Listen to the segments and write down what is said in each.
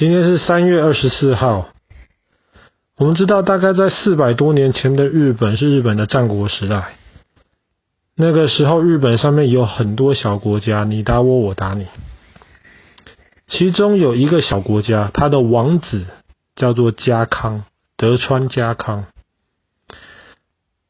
今天是三月二十四号。我们知道，大概在四百多年前的日本是日本的战国时代。那个时候，日本上面有很多小国家，你打我，我打你。其中有一个小国家，他的王子叫做家康，德川家康。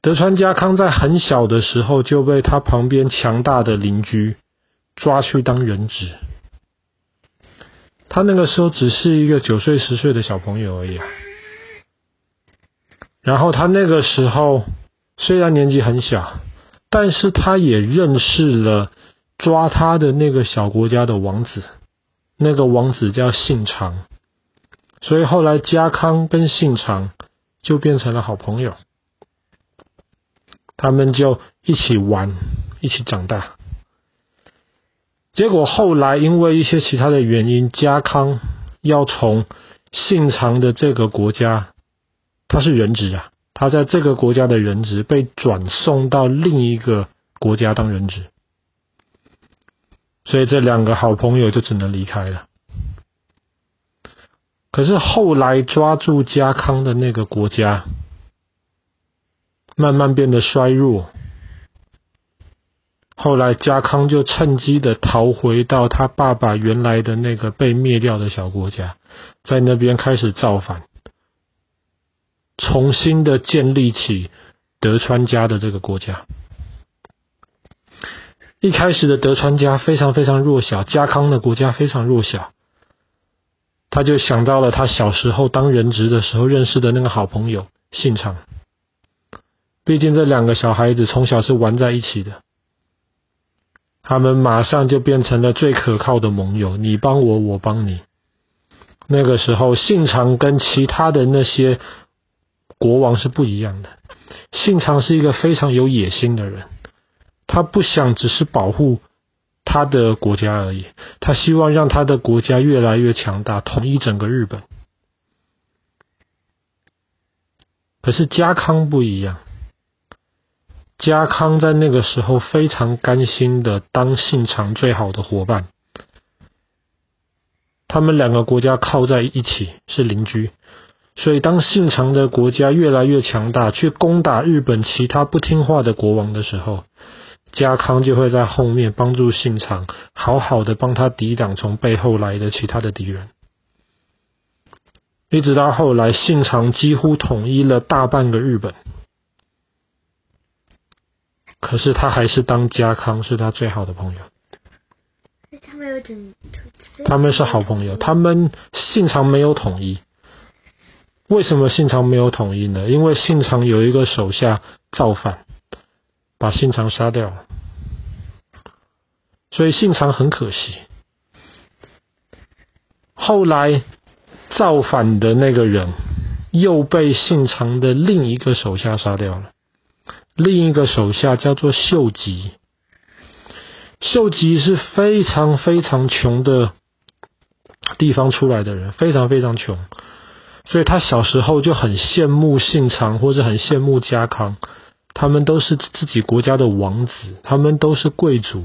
德川家康在很小的时候就被他旁边强大的邻居抓去当人质。他那个时候只是一个九岁十岁的小朋友而已啊。然后他那个时候虽然年纪很小，但是他也认识了抓他的那个小国家的王子，那个王子叫信长，所以后来家康跟信长就变成了好朋友，他们就一起玩，一起长大。结果后来因为一些其他的原因，家康要从信长的这个国家。他是人质啊，他在这个国家的人质被转送到另一个国家当人质，所以这两个好朋友就只能离开了。可是后来抓住家康的那个国家，慢慢变得衰弱，后来家康就趁机的逃回到他爸爸原来的那个被灭掉的小国家，在那边开始造反。重新的建立起德川家的这个国家。一开始的德川家非常非常弱小，家康的国家非常弱小。他就想到了他小时候当人质的时候认识的那个好朋友信长。毕竟这两个小孩子从小是玩在一起的，他们马上就变成了最可靠的盟友。你帮我，我帮你。那个时候，信长跟其他的那些。国王是不一样的。信长是一个非常有野心的人，他不想只是保护他的国家而已，他希望让他的国家越来越强大，统一整个日本。可是家康不一样，家康在那个时候非常甘心的当信长最好的伙伴，他们两个国家靠在一起，是邻居。所以，当信长的国家越来越强大，去攻打日本其他不听话的国王的时候，家康就会在后面帮助信长，好好的帮他抵挡从背后来的其他的敌人。一直到后来，信长几乎统一了大半个日本，可是他还是当家康是他最好的朋友。他们有整，他们是好朋友，他们信长没有统一。为什么信长没有统一呢？因为信长有一个手下造反，把信长杀掉了，所以信长很可惜。后来造反的那个人又被信长的另一个手下杀掉了，另一个手下叫做秀吉。秀吉是非常非常穷的地方出来的人，非常非常穷。所以他小时候就很羡慕信长，或者很羡慕家康，他们都是自己国家的王子，他们都是贵族。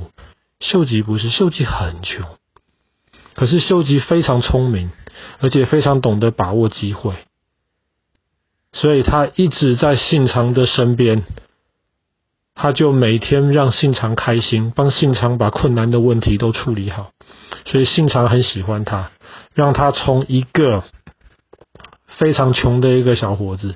秀吉不是，秀吉很穷，可是秀吉非常聪明，而且非常懂得把握机会，所以他一直在信长的身边，他就每天让信长开心，帮信长把困难的问题都处理好，所以信长很喜欢他，让他从一个。非常穷的一个小伙子，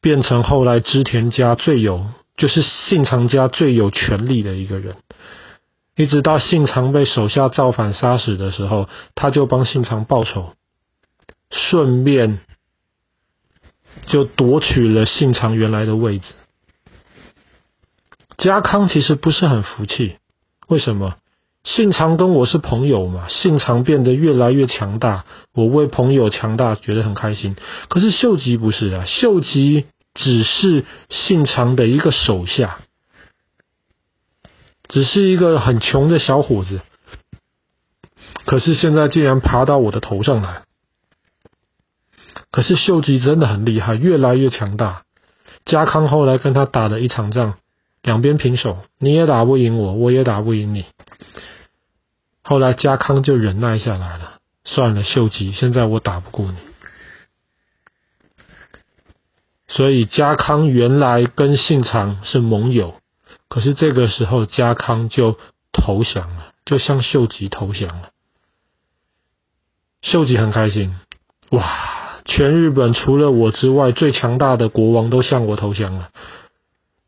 变成后来织田家最有，就是信长家最有权力的一个人。一直到信长被手下造反杀死的时候，他就帮信长报仇，顺便就夺取了信长原来的位置。家康其实不是很服气，为什么？信长跟我是朋友嘛，信长变得越来越强大，我为朋友强大觉得很开心。可是秀吉不是啊，秀吉只是信长的一个手下，只是一个很穷的小伙子。可是现在竟然爬到我的头上来。可是秀吉真的很厉害，越来越强大。家康后来跟他打了一场仗，两边平手，你也打不赢我，我也打不赢你。后来家康就忍耐下来了，算了，秀吉，现在我打不过你。所以家康原来跟信长是盟友，可是这个时候家康就投降了，就向秀吉投降了。秀吉很开心，哇，全日本除了我之外，最强大的国王都向我投降了。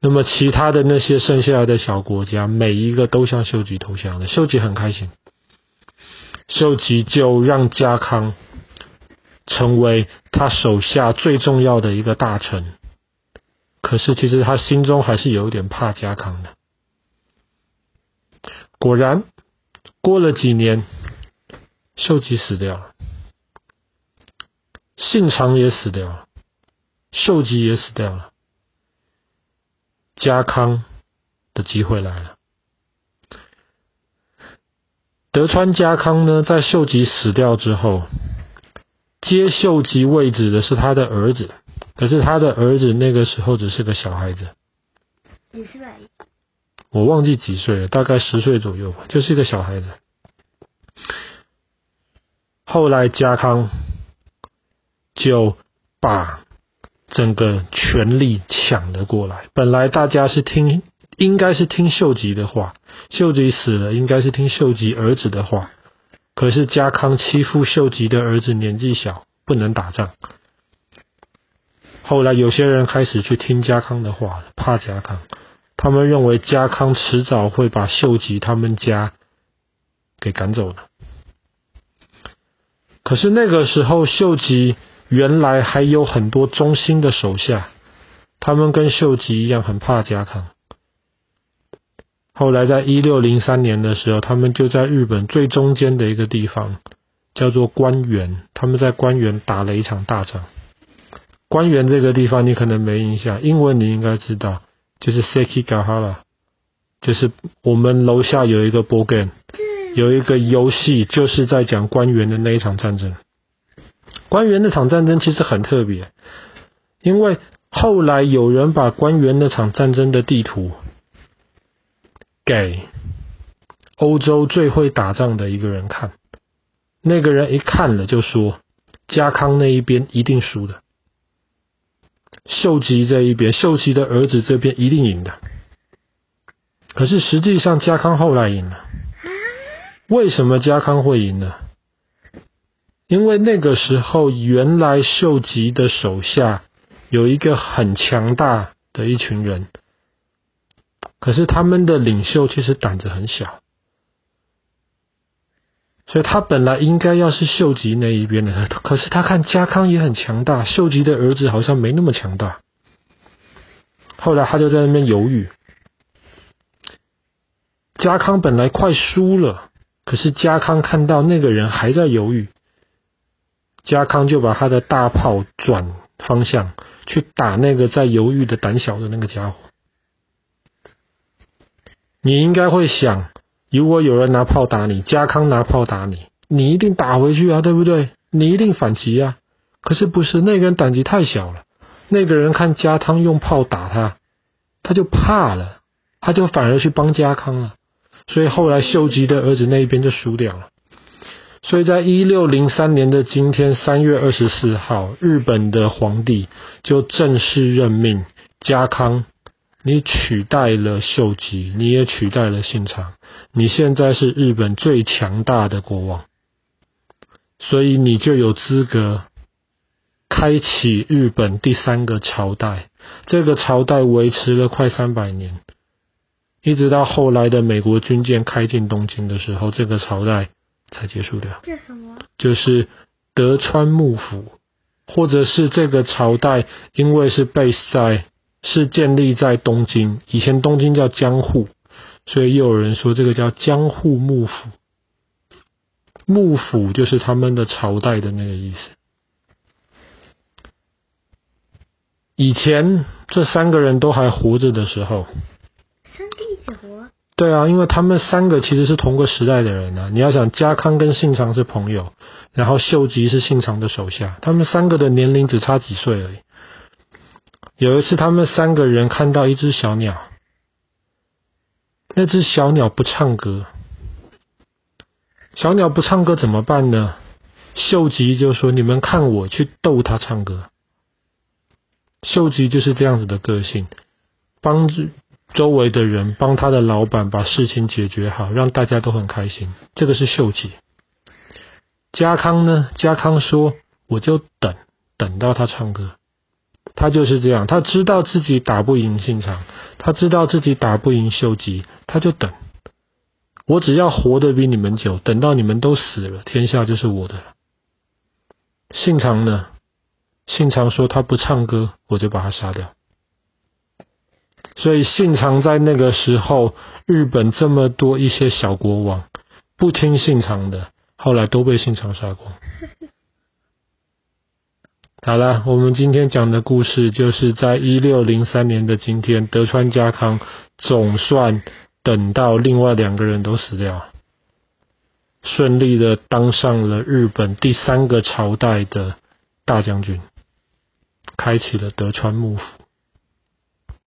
那么其他的那些剩下来的小国家，每一个都向秀吉投降了。秀吉很开心，秀吉就让家康。成为他手下最重要的一个大臣，可是其实他心中还是有点怕家康的。果然，过了几年，秀吉死掉了，信长也死掉了，秀吉也死掉了，家康的机会来了。德川家康呢，在秀吉死掉之后。接秀吉位置的是他的儿子，可是他的儿子那个时候只是个小孩子，几岁？我忘记几岁了，大概十岁左右吧，就是一个小孩子。后来家康就把整个权力抢了过来，本来大家是听，应该是听秀吉的话，秀吉死了，应该是听秀吉儿子的话。可是家康欺负秀吉的儿子年纪小，不能打仗。后来有些人开始去听家康的话了，怕家康，他们认为家康迟早会把秀吉他们家给赶走了。可是那个时候，秀吉原来还有很多忠心的手下，他们跟秀吉一样很怕家康。后来，在一六零三年的时候，他们就在日本最中间的一个地方，叫做关原。他们在关原打了一场大仗。关原这个地方你可能没印象，英文你应该知道，就是 Sekigahara，就是我们楼下有一个 board game，有一个游戏，就是在讲关原的那一场战争。关原那场战争其实很特别，因为后来有人把关原那场战争的地图。给欧洲最会打仗的一个人看，那个人一看了就说：“家康那一边一定输的，秀吉这一边，秀吉的儿子这边一定赢的。”可是实际上家康后来赢了。为什么家康会赢呢？因为那个时候原来秀吉的手下有一个很强大的一群人。可是他们的领袖其实胆子很小，所以他本来应该要是秀吉那一边的，可是他看家康也很强大，秀吉的儿子好像没那么强大。后来他就在那边犹豫。家康本来快输了，可是家康看到那个人还在犹豫，家康就把他的大炮转方向去打那个在犹豫的胆小的那个家伙。你应该会想，如果有人拿炮打你，家康拿炮打你，你一定打回去啊，对不对？你一定反击啊。可是不是，那个人胆子太小了。那个人看家康用炮打他，他就怕了，他就反而去帮家康了。所以后来秀吉的儿子那一边就输掉了。所以在一六零三年的今天，三月二十四号，日本的皇帝就正式任命家康。你取代了秀吉，你也取代了信长，你现在是日本最强大的国王，所以你就有资格开启日本第三个朝代。这个朝代维持了快三百年，一直到后来的美国军舰开进东京的时候，这个朝代才结束掉。这什么？就是德川幕府，或者是这个朝代，因为是 base 在。是建立在东京，以前东京叫江户，所以又有人说这个叫江户幕府。幕府就是他们的朝代的那个意思。以前这三个人都还活着的时候？对啊，因为他们三个其实是同个时代的人啊。你要想，家康跟信长是朋友，然后秀吉是信长的手下，他们三个的年龄只差几岁而已。有一次，他们三个人看到一只小鸟，那只小鸟不唱歌。小鸟不唱歌怎么办呢？秀吉就说：“你们看我去逗它唱歌。”秀吉就是这样子的个性，帮助周围的人，帮他的老板把事情解决好，让大家都很开心。这个是秀吉。家康呢？家康说：“我就等，等到他唱歌。”他就是这样，他知道自己打不赢信长，他知道自己打不赢秀吉，他就等。我只要活得比你们久，等到你们都死了，天下就是我的了。信长呢？信长说他不唱歌，我就把他杀掉。所以信长在那个时候，日本这么多一些小国王不听信长的，后来都被信长杀光。好了，我们今天讲的故事就是在一六零三年的今天，德川家康总算等到另外两个人都死掉，顺利的当上了日本第三个朝代的大将军，开启了德川幕府。